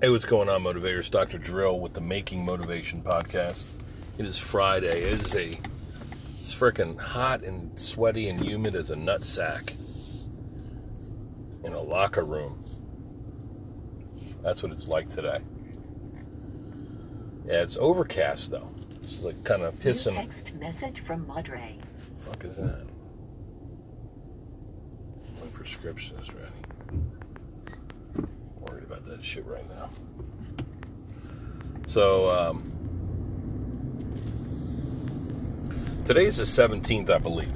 Hey, what's going on, motivators? Dr. Drill with the Making Motivation podcast. It is Friday. It is a it's freaking hot and sweaty and humid as a nutsack in a locker room. That's what it's like today. Yeah, it's overcast though. It's like kind of New pissing. text message from Madre. fuck is that? My prescription is ready. About that shit right now. So, um, today's the 17th, I believe.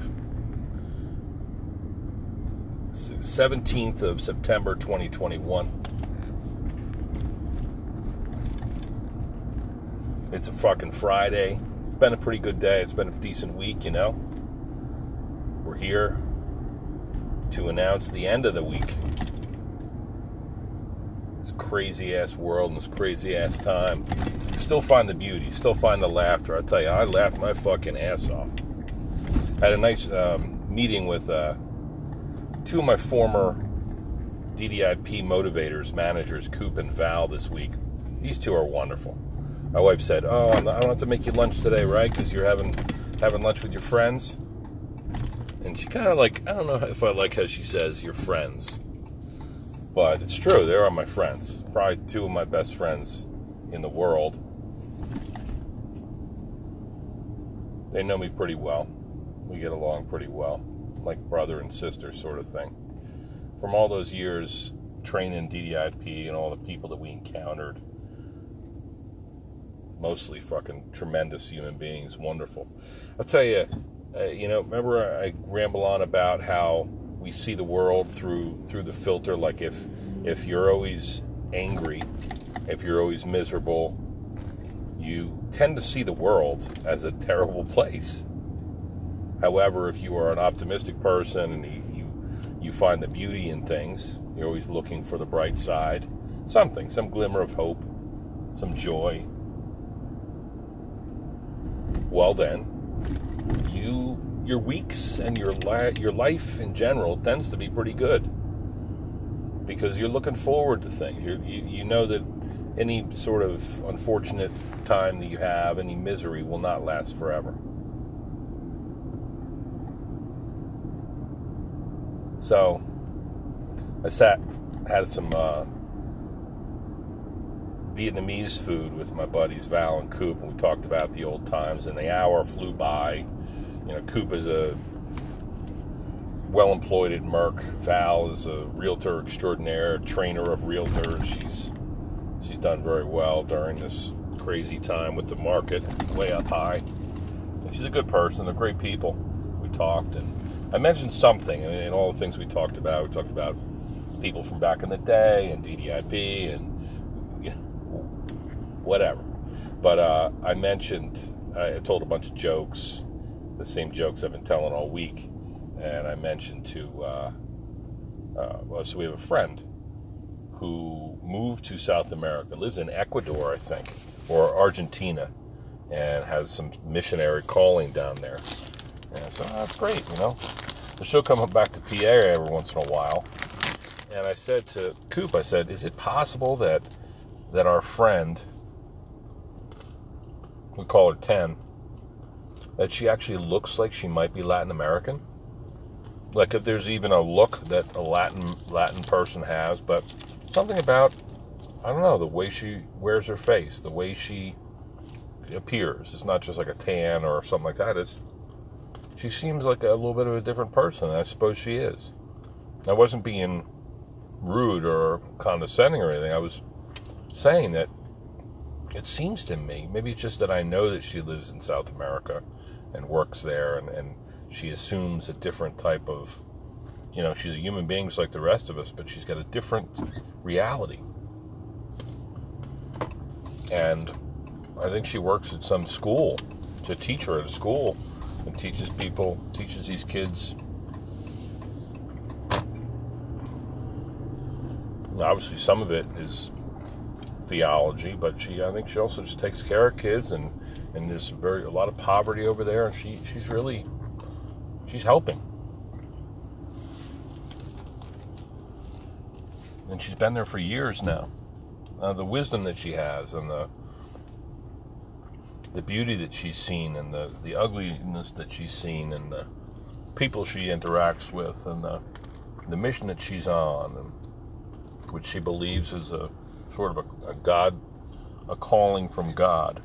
17th of September 2021. It's a fucking Friday. It's been a pretty good day. It's been a decent week, you know. We're here to announce the end of the week. Crazy ass world and this crazy ass time. Still find the beauty, still find the laughter. I tell you, I laughed my fucking ass off. I had a nice um, meeting with uh, two of my former DDIP motivators, managers, Coop and Val, this week. These two are wonderful. My wife said, "Oh, I don't have to make you lunch today, right? Because you're having having lunch with your friends." And she kind of like, I don't know if I like how she says your friends, but it's true. They are my friends. Probably two of my best friends in the world. They know me pretty well. We get along pretty well, like brother and sister sort of thing. From all those years training DDIP and all the people that we encountered, mostly fucking tremendous human beings, wonderful. I'll tell you, uh, you know, remember I ramble on about how we see the world through through the filter. Like if if you're always angry, if you're always miserable, you tend to see the world as a terrible place. However, if you are an optimistic person and you you, you find the beauty in things, you're always looking for the bright side, something, some glimmer of hope, some joy. Well, then, you your weeks and your li- your life in general tends to be pretty good because you're looking forward to things. You're, you you know that any sort of unfortunate time that you have, any misery, will not last forever. So, I sat had some uh, Vietnamese food with my buddies Val and Coop, and we talked about the old times. And the hour flew by. You know, Coop is a well employed at Merck. Val is a realtor extraordinaire, trainer of realtors. She's she's done very well during this crazy time with the market way up high. And she's a good person. They're great people. We talked, and I mentioned something, in all the things we talked about, we talked about people from back in the day and DDIP and you know, whatever. But uh, I mentioned, I told a bunch of jokes, the same jokes I've been telling all week, and I mentioned to, uh, uh, well, so we have a friend who moved to South America, lives in Ecuador, I think, or Argentina, and has some missionary calling down there. And so that's great, you know. So she'll come back to PA every once in a while. And I said to Coop, I said, is it possible that that our friend, we call her 10, that she actually looks like she might be Latin American? Like if there's even a look that a Latin Latin person has, but something about I don't know, the way she wears her face, the way she appears. It's not just like a tan or something like that. It's she seems like a little bit of a different person, I suppose she is. I wasn't being rude or condescending or anything. I was saying that it seems to me, maybe it's just that I know that she lives in South America and works there, and, and she assumes a different type of, you know, she's a human being just like the rest of us, but she's got a different reality. And I think she works at some school, she's a teacher at a school, and teaches people, teaches these kids obviously some of it is theology, but she I think she also just takes care of kids and and there's very a lot of poverty over there and she she's really she's helping. And she's been there for years now. uh, the wisdom that she has and the the beauty that she's seen and the, the ugliness that she's seen and the people she interacts with and the, the mission that she's on and which she believes is a sort of a, a God a calling from God.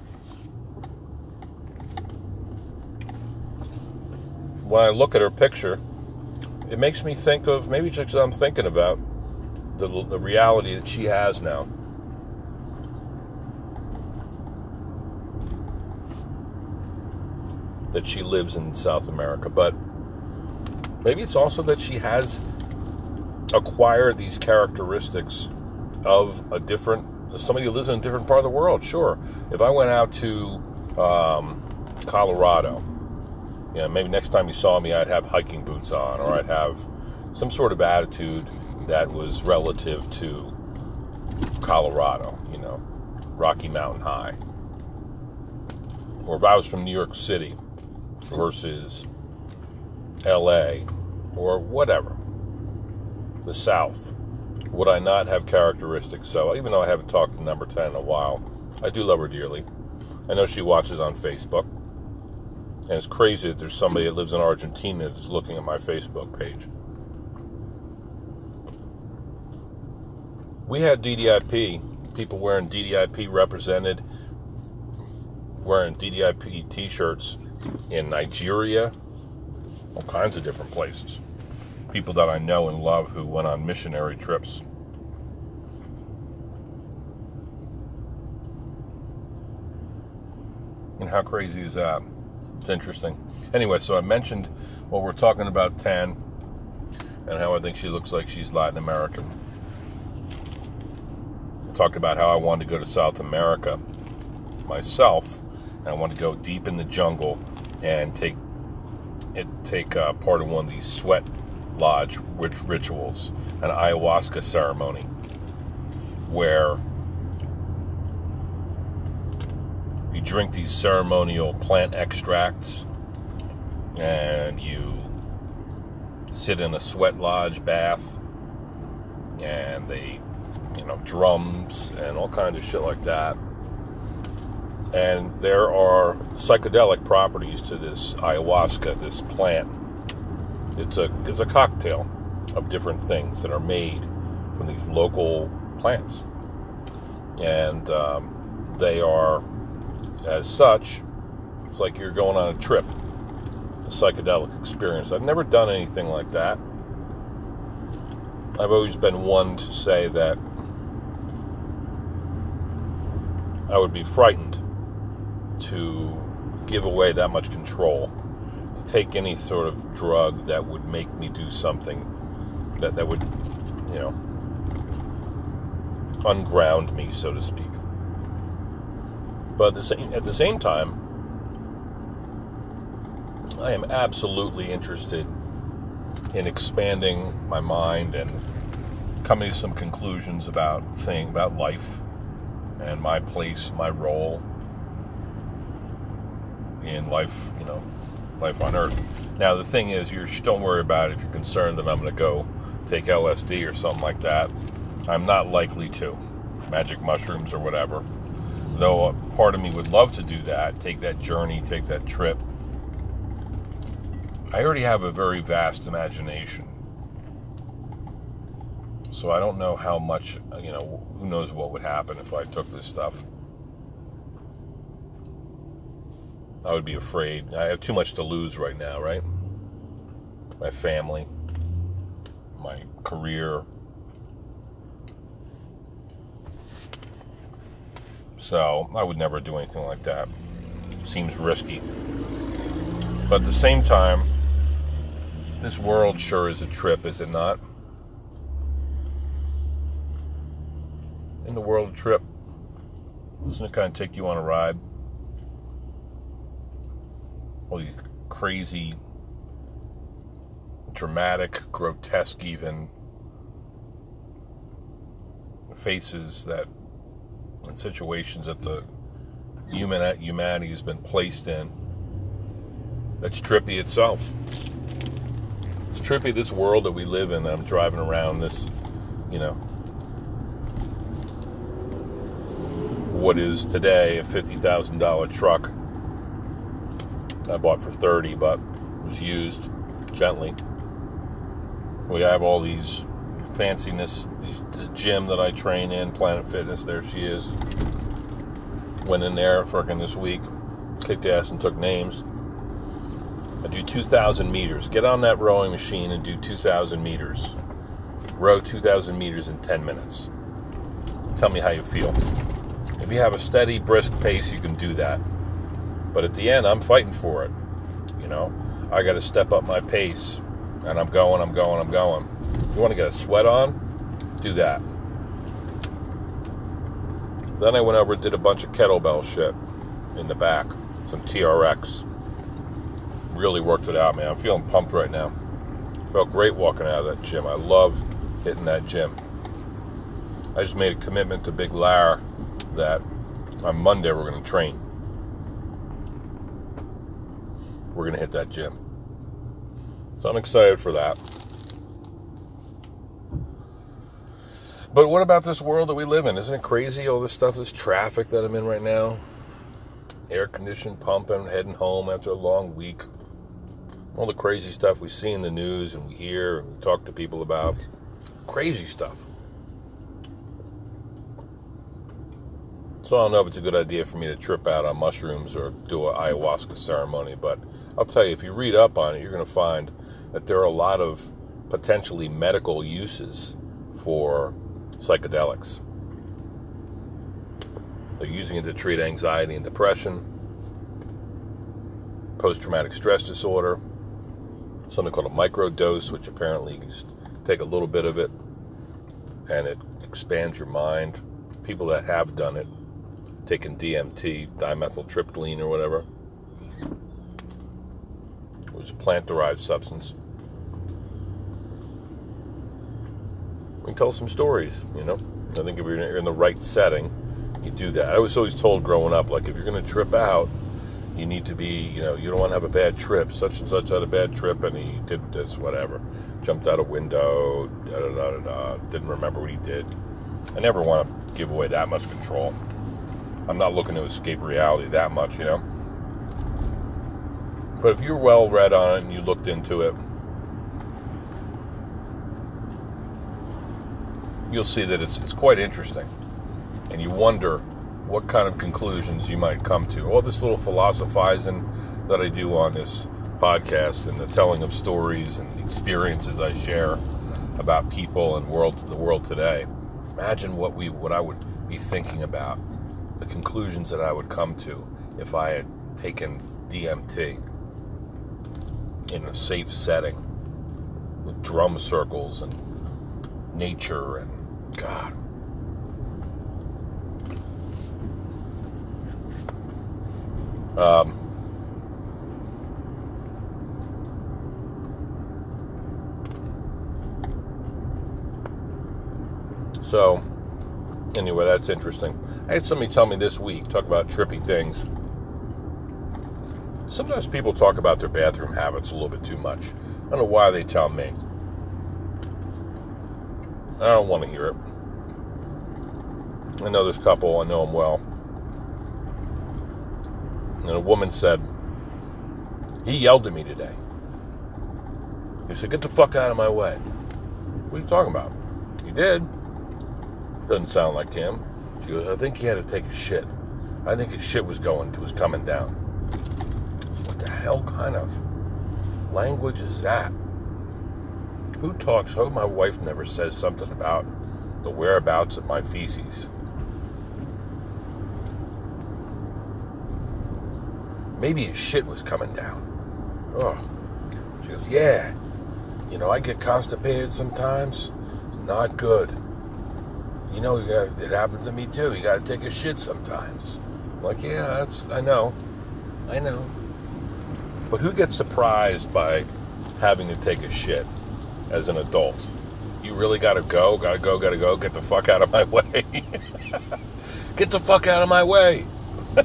When I look at her picture, it makes me think of maybe just I'm thinking about the, the reality that she has now. That she lives in South America, but maybe it's also that she has acquired these characteristics of a different somebody who lives in a different part of the world. Sure, if I went out to um, Colorado, you know, maybe next time you saw me, I'd have hiking boots on, or I'd have some sort of attitude that was relative to Colorado, you know, Rocky Mountain High. Or if I was from New York City versus LA or whatever, the South, would I not have characteristics? So even though I haven't talked to number 10 in a while, I do love her dearly. I know she watches on Facebook. And it's crazy that there's somebody that lives in Argentina that's looking at my Facebook page. We had DDIP, people wearing DDIP represented, wearing DDIP t shirts in Nigeria, all kinds of different places. People that I know and love who went on missionary trips. And how crazy is that? It's interesting. Anyway, so I mentioned what we're talking about Tan and how I think she looks like she's Latin American I talked about how I wanted to go to South America myself, and I wanted to go deep in the jungle and take it take uh, part of one of these sweat lodge rituals, an ayahuasca ceremony, where you drink these ceremonial plant extracts and you sit in a sweat lodge bath and they you know, drums and all kinds of shit like that. And there are psychedelic properties to this ayahuasca, this plant. It's a it's a cocktail of different things that are made from these local plants, and um, they are, as such, it's like you're going on a trip, a psychedelic experience. I've never done anything like that. I've always been one to say that I would be frightened to give away that much control, to take any sort of drug that would make me do something that, that would, you know, unground me, so to speak. But at the same, at the same time, I am absolutely interested in expanding my mind and coming to some conclusions about thing about life and my place, my role in life, you know, life on Earth. Now, the thing is, you don't worry about it if you're concerned that I'm going to go take LSD or something like that. I'm not likely to. Magic mushrooms or whatever. Though part of me would love to do that, take that journey, take that trip. I already have a very vast imagination. So I don't know how much, you know, who knows what would happen if I took this stuff. I would be afraid. I have too much to lose right now, right? My family, my career. So I would never do anything like that. Seems risky. But at the same time, this world sure is a trip, is it not? in the world trip. Doesn't it kind of take you on a ride? All these crazy, dramatic, grotesque, even faces that and situations that the human humanity has been placed in. That's trippy itself. It's trippy this world that we live in. I'm driving around this, you know, what is today a $50,000 truck. I bought for 30, but was used gently. We have all these fanciness, the gym that I train in, Planet Fitness. There she is. Went in there fucking this week, kicked ass and took names. I do 2,000 meters. Get on that rowing machine and do 2,000 meters. Row 2,000 meters in 10 minutes. Tell me how you feel. If you have a steady, brisk pace, you can do that. But at the end, I'm fighting for it. You know, I got to step up my pace, and I'm going, I'm going, I'm going. You want to get a sweat on? Do that. Then I went over and did a bunch of kettlebell shit in the back, some TRX. Really worked it out, man. I'm feeling pumped right now. Felt great walking out of that gym. I love hitting that gym. I just made a commitment to Big Lar that on Monday we're going to train. We're going to hit that gym. So I'm excited for that. But what about this world that we live in? Isn't it crazy? All this stuff, this traffic that I'm in right now, air conditioned pumping, heading home after a long week. All the crazy stuff we see in the news and we hear and we talk to people about. Crazy stuff. So I don't know if it's a good idea for me to trip out on mushrooms or do an ayahuasca ceremony, but I'll tell you, if you read up on it, you're going to find that there are a lot of potentially medical uses for psychedelics. They're using it to treat anxiety and depression, post traumatic stress disorder, something called a microdose, which apparently you can just take a little bit of it and it expands your mind. People that have done it, taken DMT, dimethyltryptamine or whatever, which is a plant derived substance. And tell some stories, you know. I think if you're in the right setting, you do that. I was always told growing up, like if you're going to trip out, you need to be, you know, you don't want to have a bad trip. Such and such had a bad trip, and he did this, whatever. Jumped out a window, da da da da da. Didn't remember what he did. I never want to give away that much control. I'm not looking to escape reality that much, you know. But if you're well read on it and you looked into it, you'll see that it's, it's quite interesting. And you wonder what kind of conclusions you might come to. All this little philosophizing that I do on this podcast and the telling of stories and experiences I share about people and world the world today. Imagine what we what I would be thinking about, the conclusions that I would come to if I had taken DMT in a safe setting with drum circles and nature and God. Um, so, anyway, that's interesting. I had somebody tell me this week, talk about trippy things. Sometimes people talk about their bathroom habits a little bit too much. I don't know why they tell me. I don't want to hear it. I know this couple, I know them well. And a woman said, He yelled at me today. He said, Get the fuck out of my way. What are you talking about? He did. Doesn't sound like him. She goes, I think he had to take a shit. I think his shit was going to was coming down. What the hell kind of language is that? Who talks? Hope my wife never says something about the whereabouts of my feces. Maybe his shit was coming down. Oh. She goes, Yeah. You know, I get constipated sometimes. It's not good. You know, you got it happens to me too. You got to take a shit sometimes. I'm like, yeah, that's I know, I know. But who gets surprised by having to take a shit as an adult? You really got to go, got to go, got to go. Get the fuck out of my way. get the fuck out of my way.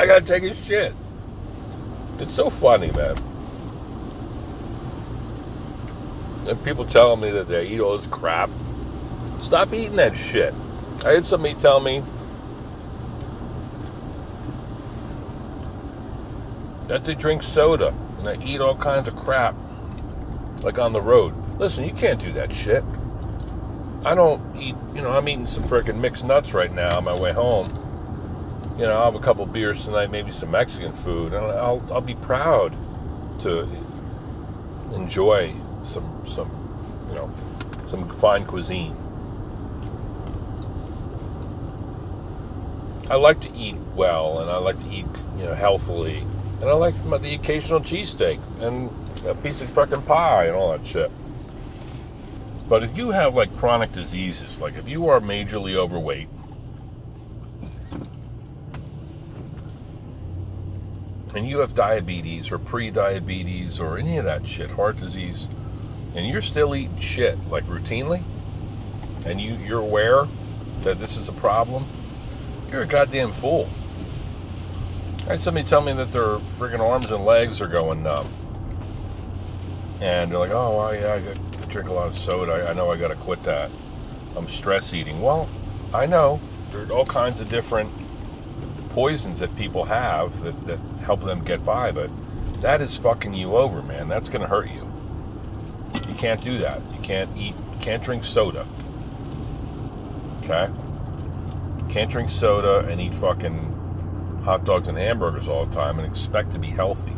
I gotta take a shit. It's so funny, man. And people telling me that they eat all this crap. Stop eating that shit. I had somebody tell me that they drink soda and they eat all kinds of crap, like on the road. Listen, you can't do that shit. I don't eat, you know, I'm eating some freaking mixed nuts right now on my way home. You know, I'll have a couple beers tonight, maybe some Mexican food, and I'll, I'll be proud to enjoy some, some, you know, some fine cuisine. I like to eat well, and I like to eat, you know, healthily, and I like the occasional cheesesteak and a piece of fucking pie and all that shit. But if you have like chronic diseases, like if you are majorly overweight, and you have diabetes or pre-diabetes or any of that shit, heart disease, and you're still eating shit like routinely, and you you're aware that this is a problem, you're a goddamn fool. I had somebody tell me that their friggin' arms and legs are going numb, and they're like, "Oh, well, yeah, I drink a lot of soda. I, know I got to quit that. I'm stress eating." Well, I know there's all kinds of different poisons that people have that, that help them get by, but that is fucking you over, man. That's going to hurt you. You can't do that. You can't eat, can't drink soda. Okay? Can't drink soda and eat fucking hot dogs and hamburgers all the time and expect to be healthy.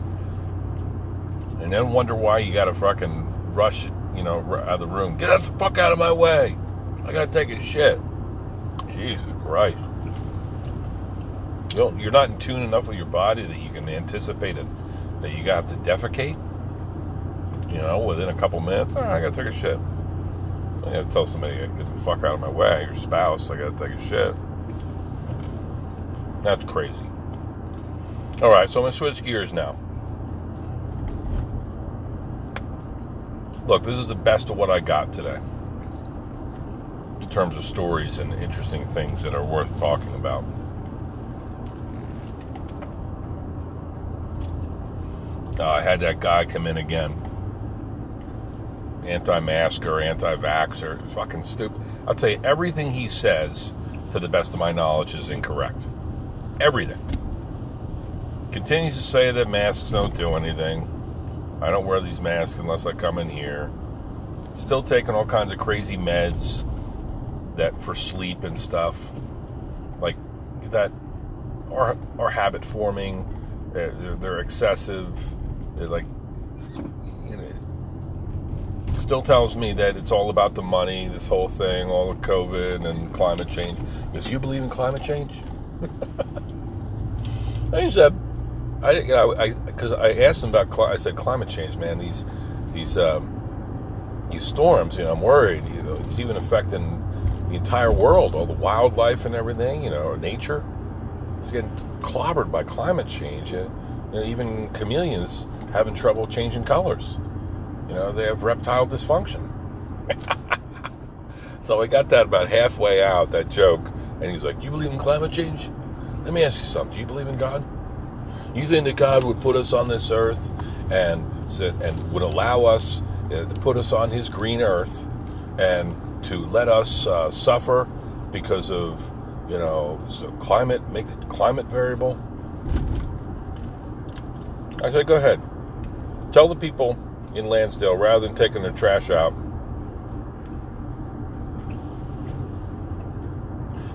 And then wonder why you got to fucking rush, you know, out of the room. Get the fuck out of my way. I got to take a shit. Jesus Christ. You you're not in tune enough with your body that you can anticipate it, that you have to defecate. You know, within a couple minutes, all right, I gotta take a shit. I gotta tell somebody, get the fuck out of my way, your spouse, I gotta take a shit. That's crazy. All right, so I'm gonna switch gears now. Look, this is the best of what I got today in terms of stories and interesting things that are worth talking about. Uh, I had that guy come in again. Anti-masker, anti-vaxxer, fucking stupid. I'll tell you, everything he says, to the best of my knowledge, is incorrect. Everything. Continues to say that masks don't do anything. I don't wear these masks unless I come in here. Still taking all kinds of crazy meds that for sleep and stuff, like that are are habit forming. Uh, they're, they're excessive it like, you know, still tells me that it's all about the money, this whole thing, all the COVID and climate change. Because you believe in climate change? I said, I, you know, I, because I, asked him about, I said, climate change, man. These, these, um, these storms. You know, I'm worried. You know, it's even affecting the entire world, all the wildlife and everything. You know, nature. is getting clobbered by climate change. You know, even chameleons having trouble changing colors. You know, they have reptile dysfunction. so I got that about halfway out, that joke, and he's like, You believe in climate change? Let me ask you something. Do you believe in God? You think that God would put us on this earth and and would allow us uh, to put us on His green earth and to let us uh, suffer because of you know so climate, make the climate variable? I said, go ahead. Tell the people in Lansdale rather than taking their trash out,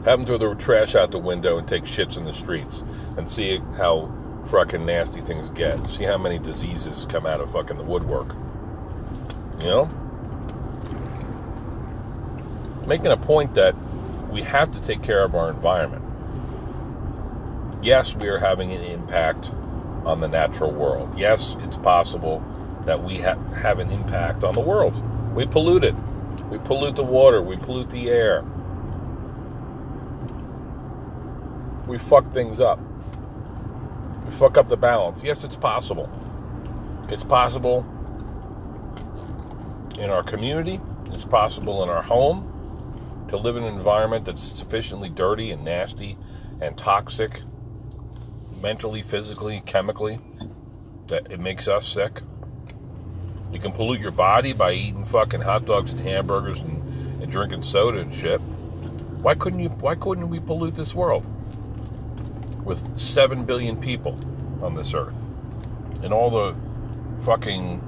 have them throw their trash out the window and take shits in the streets and see how fucking nasty things get. See how many diseases come out of fucking the woodwork. You know? Making a point that we have to take care of our environment. Yes, we are having an impact on the natural world. Yes, it's possible that we ha- have an impact on the world. We pollute it. We pollute the water. We pollute the air. We fuck things up. Fuck up the balance. Yes, it's possible. It's possible in our community. It's possible in our home to live in an environment that's sufficiently dirty and nasty and toxic mentally, physically, chemically, that it makes us sick. You can pollute your body by eating fucking hot dogs and hamburgers and, and drinking soda and shit. Why couldn't you? Why couldn't we pollute this world with seven billion people on this earth and all the fucking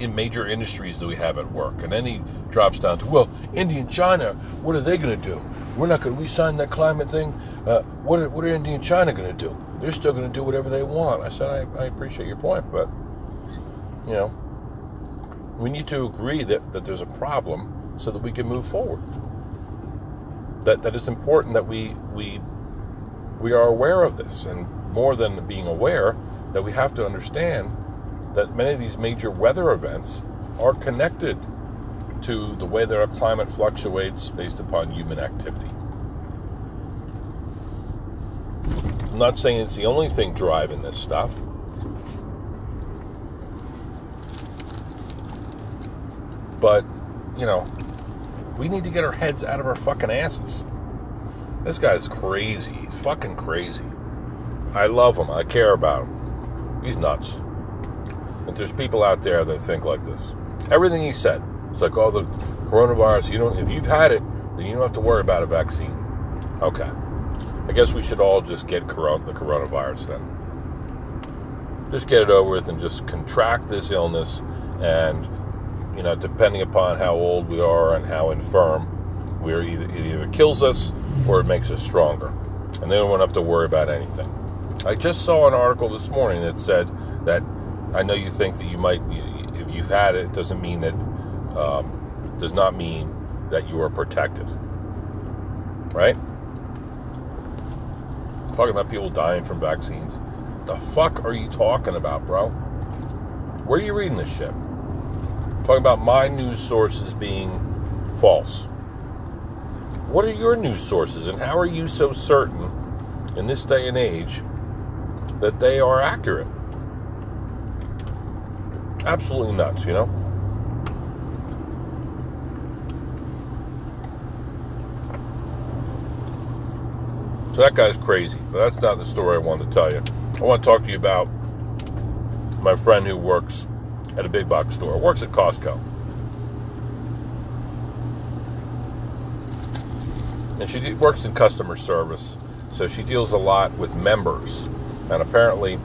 in major industries that we have at work? And then he drops down to, well, India and China, what are they going to do? We're not going to. We signed that climate thing. Uh, what are, what are India and China going to do? They're still going to do whatever they want. I said, I, I appreciate your point, but you know, we need to agree that, that there's a problem so that we can move forward. That that it's important that we we we are aware of this, and more than being aware, that we have to understand that many of these major weather events are connected to the way that our climate fluctuates based upon human activity. I'm not saying it's the only thing driving this stuff. But, you know, we need to get our heads out of our fucking asses. This guy's crazy. He's fucking crazy. I love him. I care about him. He's nuts. But there's people out there that think like this. Everything he said. It's like, oh, the coronavirus, you don't if you've had it, then you don't have to worry about a vaccine. Okay. I guess we should all just get corona, the coronavirus then. Just get it over with and just contract this illness and you know, depending upon how old we are and how infirm, we're either it either kills us or it makes us stronger. And they we won't have to worry about anything. I just saw an article this morning that said that I know you think that you might, if you've had it, it doesn't mean that, um, does not mean that you are protected. Right? Talking about people dying from vaccines. The fuck are you talking about, bro? Where are you reading this shit? Talking about my news sources being false. What are your news sources, and how are you so certain in this day and age that they are accurate? Absolutely nuts, you know? So that guy's crazy, but that's not the story I wanted to tell you. I want to talk to you about my friend who works at a big box store, works at Costco. And she works in customer service, so she deals a lot with members. And apparently,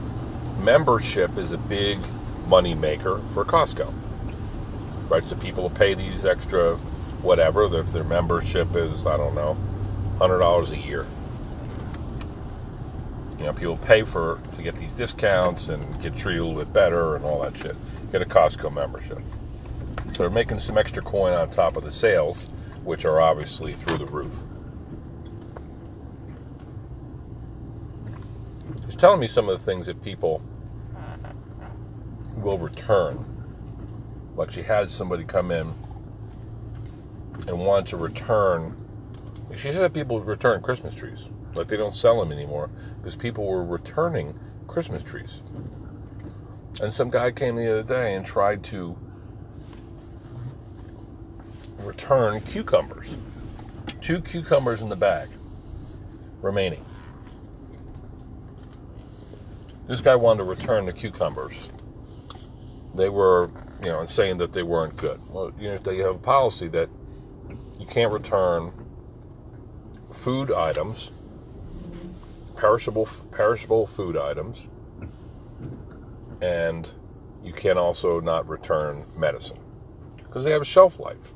membership is a big money maker for Costco. Right? So people pay these extra whatever, if their membership is, I don't know, $100 a year you know, people pay for to get these discounts and get treated a little bit better and all that shit. Get a Costco membership. So they're making some extra coin on top of the sales, which are obviously through the roof. Telling me some of the things that people will return. Like she had somebody come in and want to return. She said that people return Christmas trees. Like they don't sell them anymore because people were returning Christmas trees. And some guy came the other day and tried to return cucumbers. Two cucumbers in the bag remaining. This guy wanted to return the cucumbers. They were, you know, and saying that they weren't good. Well, you know, they have a policy that you can't return food items perishable perishable food items, and you can also not return medicine because they have a shelf life.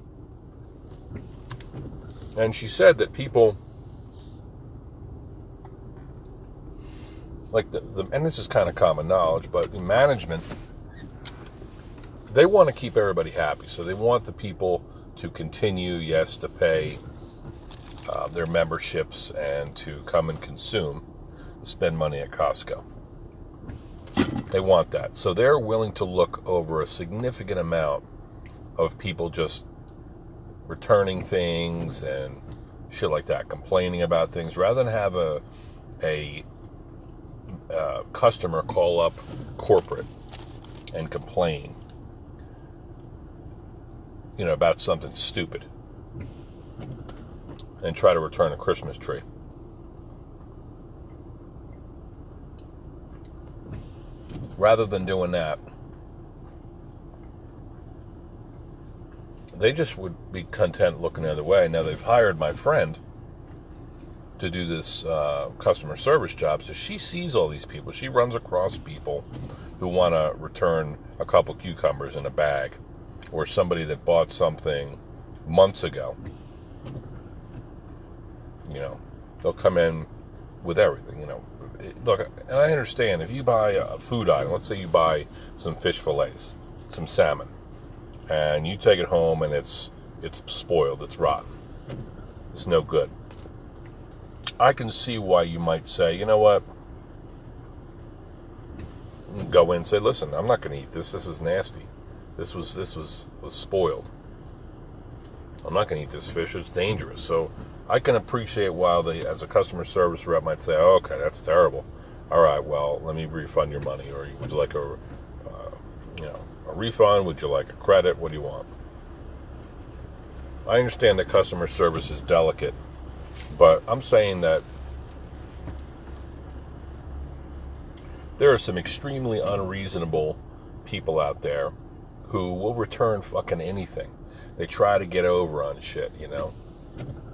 And she said that people like the, the and this is kind of common knowledge, but management they want to keep everybody happy, so they want the people to continue, yes, to pay uh, their memberships and to come and consume spend money at Costco. They want that. So they're willing to look over a significant amount of people just returning things and shit like that, complaining about things, rather than have a a uh, customer call up corporate and complain, you know, about something stupid and try to return a Christmas tree. rather than doing that, they just would be content looking the other way. Now they've hired my friend to do this uh, customer service job, so she sees all these people. She runs across people who want to return a couple cucumbers in a bag, or somebody that bought something months ago. You know, they'll come in with everything. You know, look, and I understand if you buy a food item, let's say you buy some fish fillets, some salmon, and you take it home and it's it's spoiled, it's rotten, it's no good. I can see why you might say, you know what? Go in and say, listen, I'm not going to eat this. This is nasty. This was this was was spoiled. I'm not going to eat this fish. It's dangerous. So I can appreciate why they, as a customer service rep, might say, oh, "Okay, that's terrible. All right, well, let me refund your money, or would you like a, uh, you know, a refund? Would you like a credit? What do you want?" I understand that customer service is delicate, but I'm saying that there are some extremely unreasonable people out there who will return fucking anything. They try to get over on shit, you know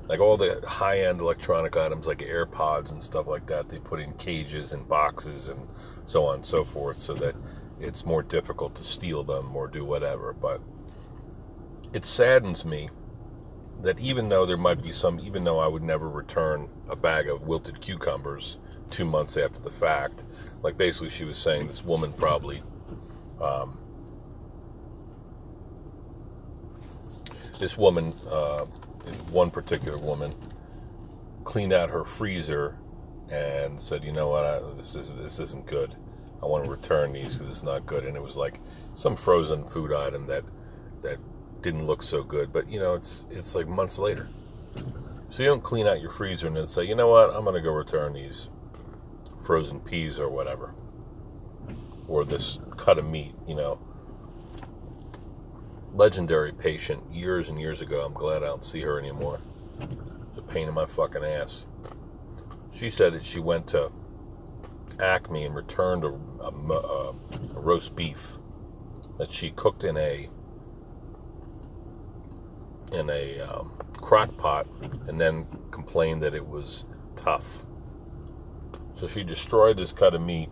like all the high end electronic items like AirPods and stuff like that, they put in cages and boxes and so on and so forth so that it's more difficult to steal them or do whatever. But it saddens me that even though there might be some, even though I would never return a bag of wilted cucumbers two months after the fact, like basically she was saying this woman probably. Um, this woman uh, one particular woman cleaned out her freezer and said, "You know what? I, this is this isn't good. I want to return these because it's not good." And it was like some frozen food item that that didn't look so good. But you know, it's it's like months later. So you don't clean out your freezer and then say, "You know what? I'm to go return these frozen peas or whatever, or this cut of meat." You know, legendary patient years and years ago. I'm glad I don't see her anymore. It's a pain in my fucking ass. She said that she went to Acme and returned a, a, a, a roast beef that she cooked in a in a um, crock pot and then complained that it was tough. So she destroyed this cut of meat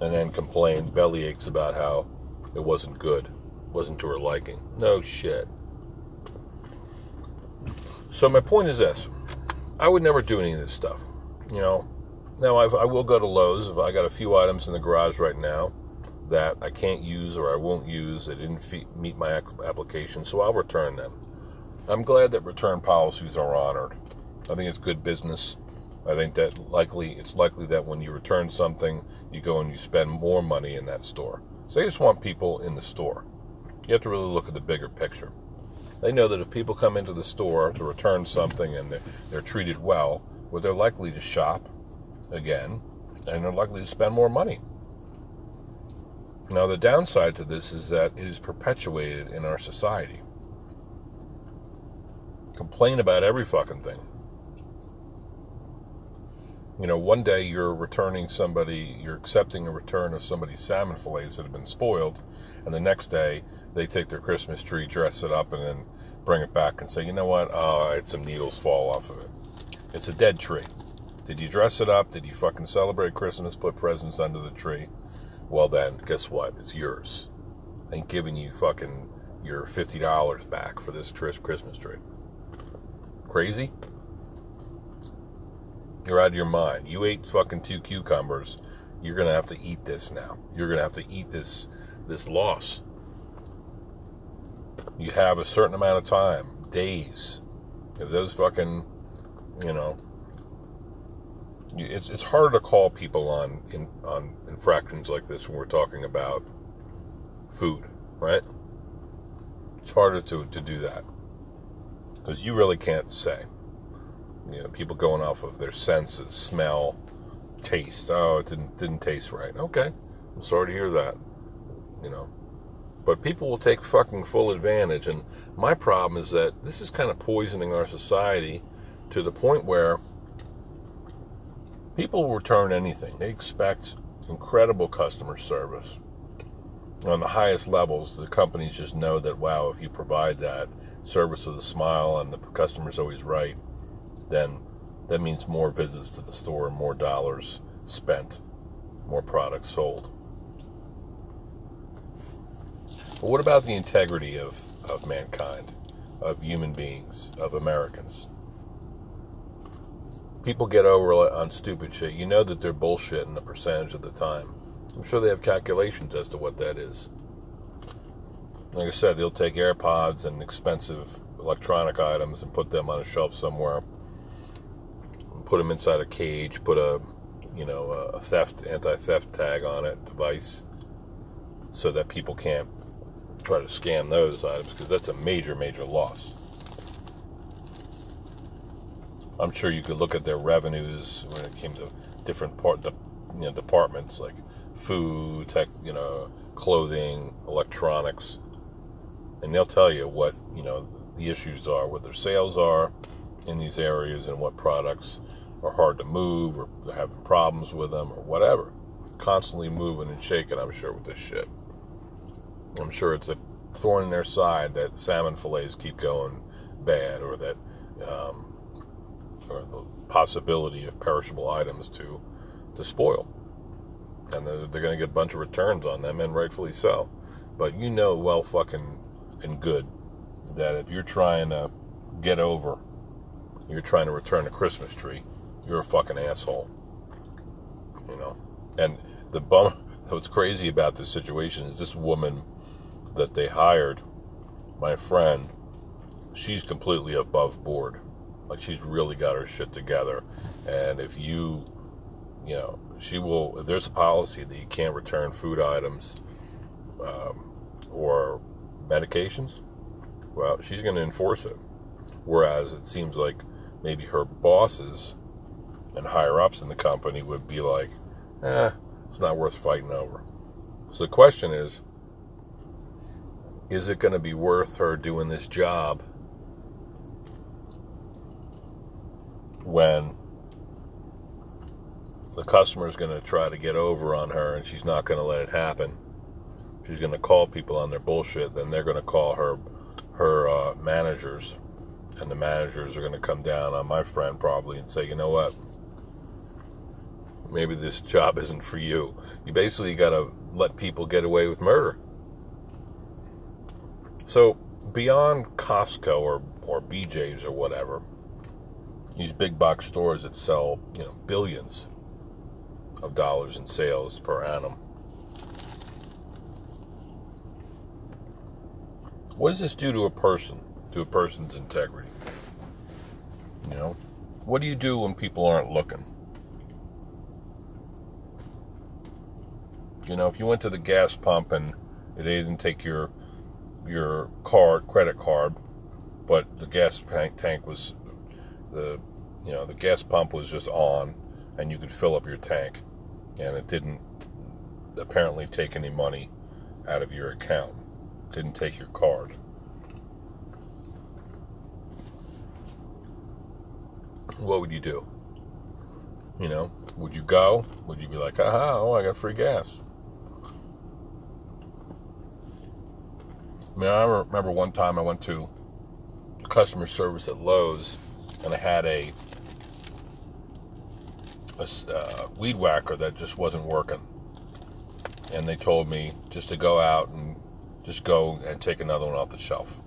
and then complained belly aches about how it wasn't good wasn't to her liking. No shit. So my point is this: I would never do any of this stuff. You know. Now I've, I will go to Lowe's I got a few items in the garage right now that I can't use or I won't use. They didn't meet my application, so I'll return them. I'm glad that return policies are honored. I think it's good business. I think that likely it's likely that when you return something, you go and you spend more money in that store. So I just want people in the store. You have to really look at the bigger picture. They know that if people come into the store to return something and they're treated well, well, they're likely to shop again and they're likely to spend more money. Now, the downside to this is that it is perpetuated in our society. Complain about every fucking thing. You know, one day you're returning somebody, you're accepting a return of somebody's salmon fillets that have been spoiled, and the next day they take their Christmas tree, dress it up, and then bring it back and say, you know what? Oh, I had some needles fall off of it. It's a dead tree. Did you dress it up? Did you fucking celebrate Christmas? Put presents under the tree? Well, then, guess what? It's yours. I ain't giving you fucking your $50 back for this Christmas tree. Crazy? You're out of your mind. You ate fucking two cucumbers. You're gonna have to eat this now. You're gonna have to eat this this loss you have a certain amount of time, days. If those fucking, you know, it's it's harder to call people on in on infractions like this when we're talking about food, right? It's harder to to do that because you really can't say. You know, people going off of their senses, smell, taste. Oh, it didn't didn't taste right. Okay, I'm sorry to hear that. You know, but people will take fucking full advantage. And my problem is that this is kind of poisoning our society to the point where people will return anything. They expect incredible customer service. on the highest levels, the companies just know that wow, if you provide that service with a smile and the customer's always right, then that means more visits to the store, more dollars spent, more products sold. But what about the integrity of, of mankind, of human beings, of Americans? People get over on stupid shit. You know that they're bullshitting a percentage of the time. I'm sure they have calculations as to what that is. Like I said, they'll take AirPods and expensive electronic items and put them on a shelf somewhere. Put them inside a cage. Put a, you know, a theft anti-theft tag on it device, so that people can't try to scam those items because that's a major, major loss. I'm sure you could look at their revenues when it came to different part, you know, departments like food, tech, you know, clothing, electronics, and they'll tell you what you know the issues are, what their sales are in these areas, and what products are hard to move or they're having problems with them or whatever. Constantly moving and shaking, I'm sure, with this shit. I'm sure it's a thorn in their side that salmon fillets keep going bad, or that, um, or the possibility of perishable items to to spoil and they're, they're going to get a bunch of returns on them, and rightfully so. But you know, well, fucking and good that if you're trying to get over, you're trying to return a Christmas tree, you're a fucking asshole. You know, and the bum. What's crazy about this situation is this woman that they hired, my friend. She's completely above board. Like she's really got her shit together. And if you, you know, she will. If there's a policy that you can't return food items um, or medications, well, she's going to enforce it. Whereas it seems like maybe her bosses and higher ups in the company would be like, eh, it's not worth fighting over. So the question is, is it going to be worth her doing this job when the customer is going to try to get over on her and she's not going to let it happen. She's going to call people on their bullshit. Then they're going to call her her uh, managers, and the managers are going to come down on my friend probably and say, you know what? Maybe this job isn't for you. You basically got to let people get away with murder. So beyond Costco or or BJ's or whatever, these big box stores that sell you know billions of dollars in sales per annum. What does this do to a person, to a person's integrity? You know, what do you do when people aren't looking? You know, if you went to the gas pump and they didn't take your your card, credit card, but the gas tank tank was the you know the gas pump was just on, and you could fill up your tank and it didn't apparently take any money out of your account. Didn't take your card. What would you do? You know, would you go? Would you be like, aha, oh, I got free gas? I mean, I remember one time I went to customer service at Lowe's and I had a a uh, weed whacker that just wasn't working. And they told me just to go out and just go and take another one off the shelf.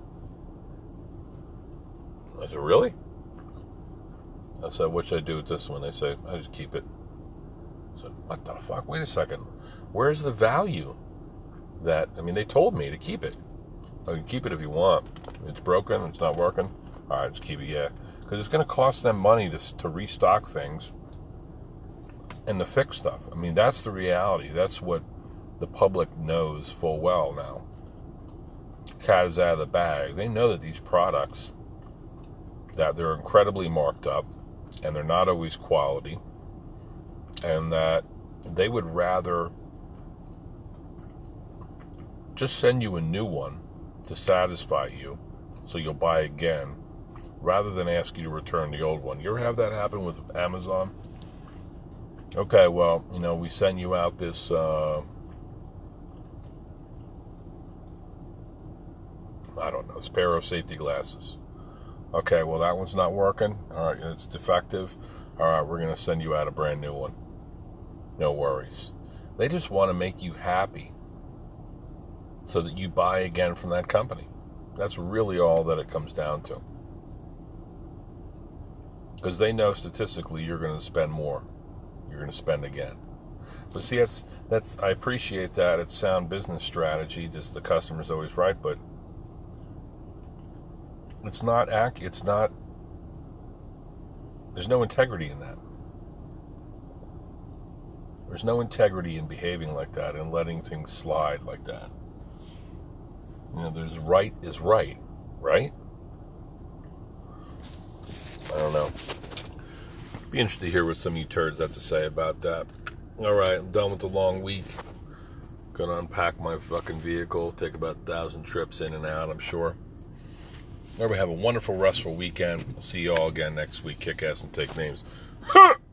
I said, Really? I said, What should I do with this one? They say, I just keep it. I said, What the fuck? Wait a second. Where's the value that, I mean, they told me to keep it. I can keep it if you want. It's broken, it's not working. All right, just keep it, yeah. Because it's going to cost them money to, to restock things and to fix stuff. I mean, that's the reality. That's what the public knows full well now. Cat is out of the bag. They know that these products that they're incredibly marked up and they're not always quality and that they would rather just send you a new one to satisfy you so you'll buy again rather than ask you to return the old one. You ever have that happen with Amazon? okay, well, you know, we send you out this uh, I don't know, this pair of safety glasses. Okay, well, that one's not working. All right, it's defective. All right, we're going to send you out a brand new one. No worries. They just want to make you happy so that you buy again from that company. That's really all that it comes down to. Because they know statistically you're going to spend more. You're going to spend again. But see, that's that's I appreciate that. It's sound business strategy. Just the customer's always right, but it's not ac- It's not. There's no integrity in that. There's no integrity in behaving like that and letting things slide like that. You know, there's right is right, right? I don't know. Be interested to hear what some of you turds have to say about that. All right, I'm done with the long week. Gonna unpack my fucking vehicle, take about a thousand trips in and out, I'm sure. Everybody have a wonderful, restful weekend. I'll see you all again next week. Kick ass and take names.